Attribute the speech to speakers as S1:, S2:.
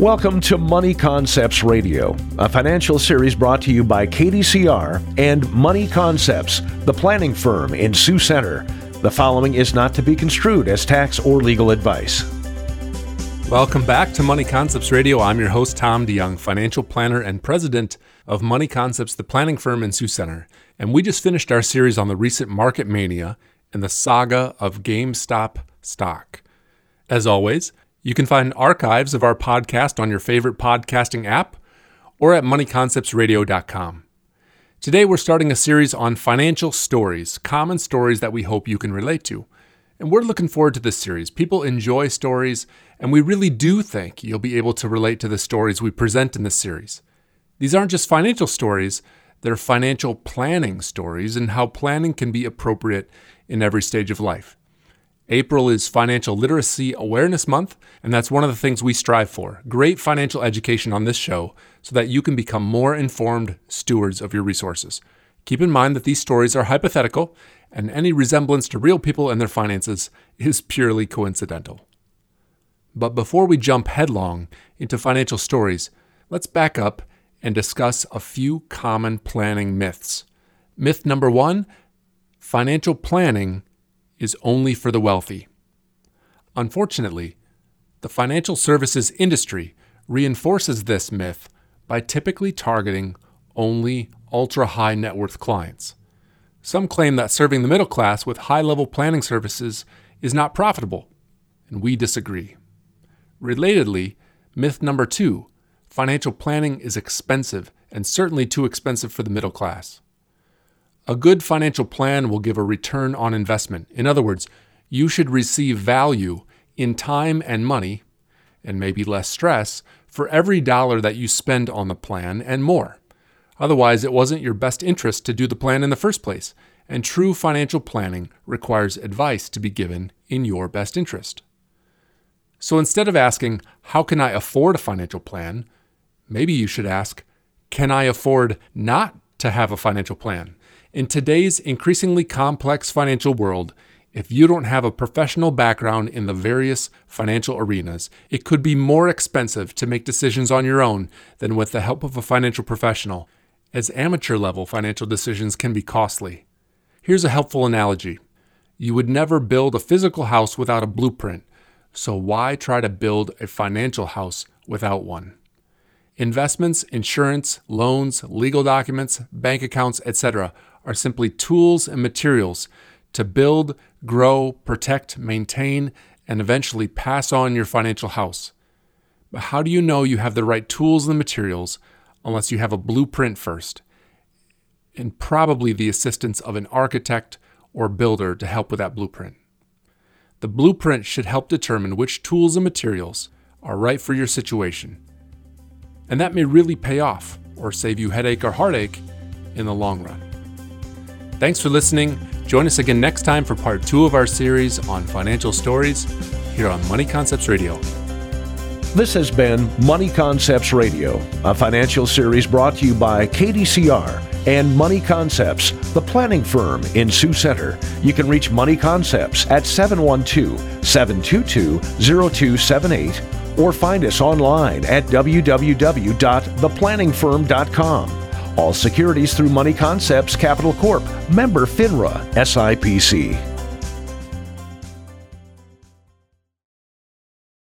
S1: Welcome to Money Concepts Radio, a financial series brought to you by KDCR and Money Concepts, the planning firm in Sioux Center. The following is not to be construed as tax or legal advice.
S2: Welcome back to Money Concepts Radio. I'm your host, Tom DeYoung, financial planner and president of Money Concepts, the planning firm in Sioux Center. And we just finished our series on the recent market mania and the saga of GameStop stock. As always, you can find archives of our podcast on your favorite podcasting app or at moneyconceptsradio.com. Today, we're starting a series on financial stories, common stories that we hope you can relate to. And we're looking forward to this series. People enjoy stories, and we really do think you'll be able to relate to the stories we present in this series. These aren't just financial stories, they're financial planning stories and how planning can be appropriate in every stage of life. April is Financial Literacy Awareness Month, and that's one of the things we strive for great financial education on this show so that you can become more informed stewards of your resources. Keep in mind that these stories are hypothetical, and any resemblance to real people and their finances is purely coincidental. But before we jump headlong into financial stories, let's back up and discuss a few common planning myths. Myth number one financial planning is only for the wealthy. Unfortunately, the financial services industry reinforces this myth by typically targeting only ultra high net worth clients. Some claim that serving the middle class with high level planning services is not profitable, and we disagree. Relatedly, myth number two financial planning is expensive and certainly too expensive for the middle class. A good financial plan will give a return on investment. In other words, you should receive value in time and money, and maybe less stress, for every dollar that you spend on the plan and more. Otherwise, it wasn't your best interest to do the plan in the first place, and true financial planning requires advice to be given in your best interest. So instead of asking, How can I afford a financial plan? maybe you should ask, Can I afford not to have a financial plan? In today's increasingly complex financial world, if you don't have a professional background in the various financial arenas, it could be more expensive to make decisions on your own than with the help of a financial professional, as amateur level financial decisions can be costly. Here's a helpful analogy you would never build a physical house without a blueprint, so why try to build a financial house without one? Investments, insurance, loans, legal documents, bank accounts, etc are simply tools and materials to build, grow, protect, maintain, and eventually pass on your financial house. But how do you know you have the right tools and materials unless you have a blueprint first? And probably the assistance of an architect or builder to help with that blueprint. The blueprint should help determine which tools and materials are right for your situation. And that may really pay off or save you headache or heartache in the long run. Thanks for listening. Join us again next time for part two of our series on financial stories here on Money Concepts Radio.
S1: This has been Money Concepts Radio, a financial series brought to you by KDCR and Money Concepts, the planning firm in Sioux Center. You can reach Money Concepts at 712 722 0278 or find us online at www.theplanningfirm.com. All securities through Money Concepts Capital Corp. Member FINRA SIPC.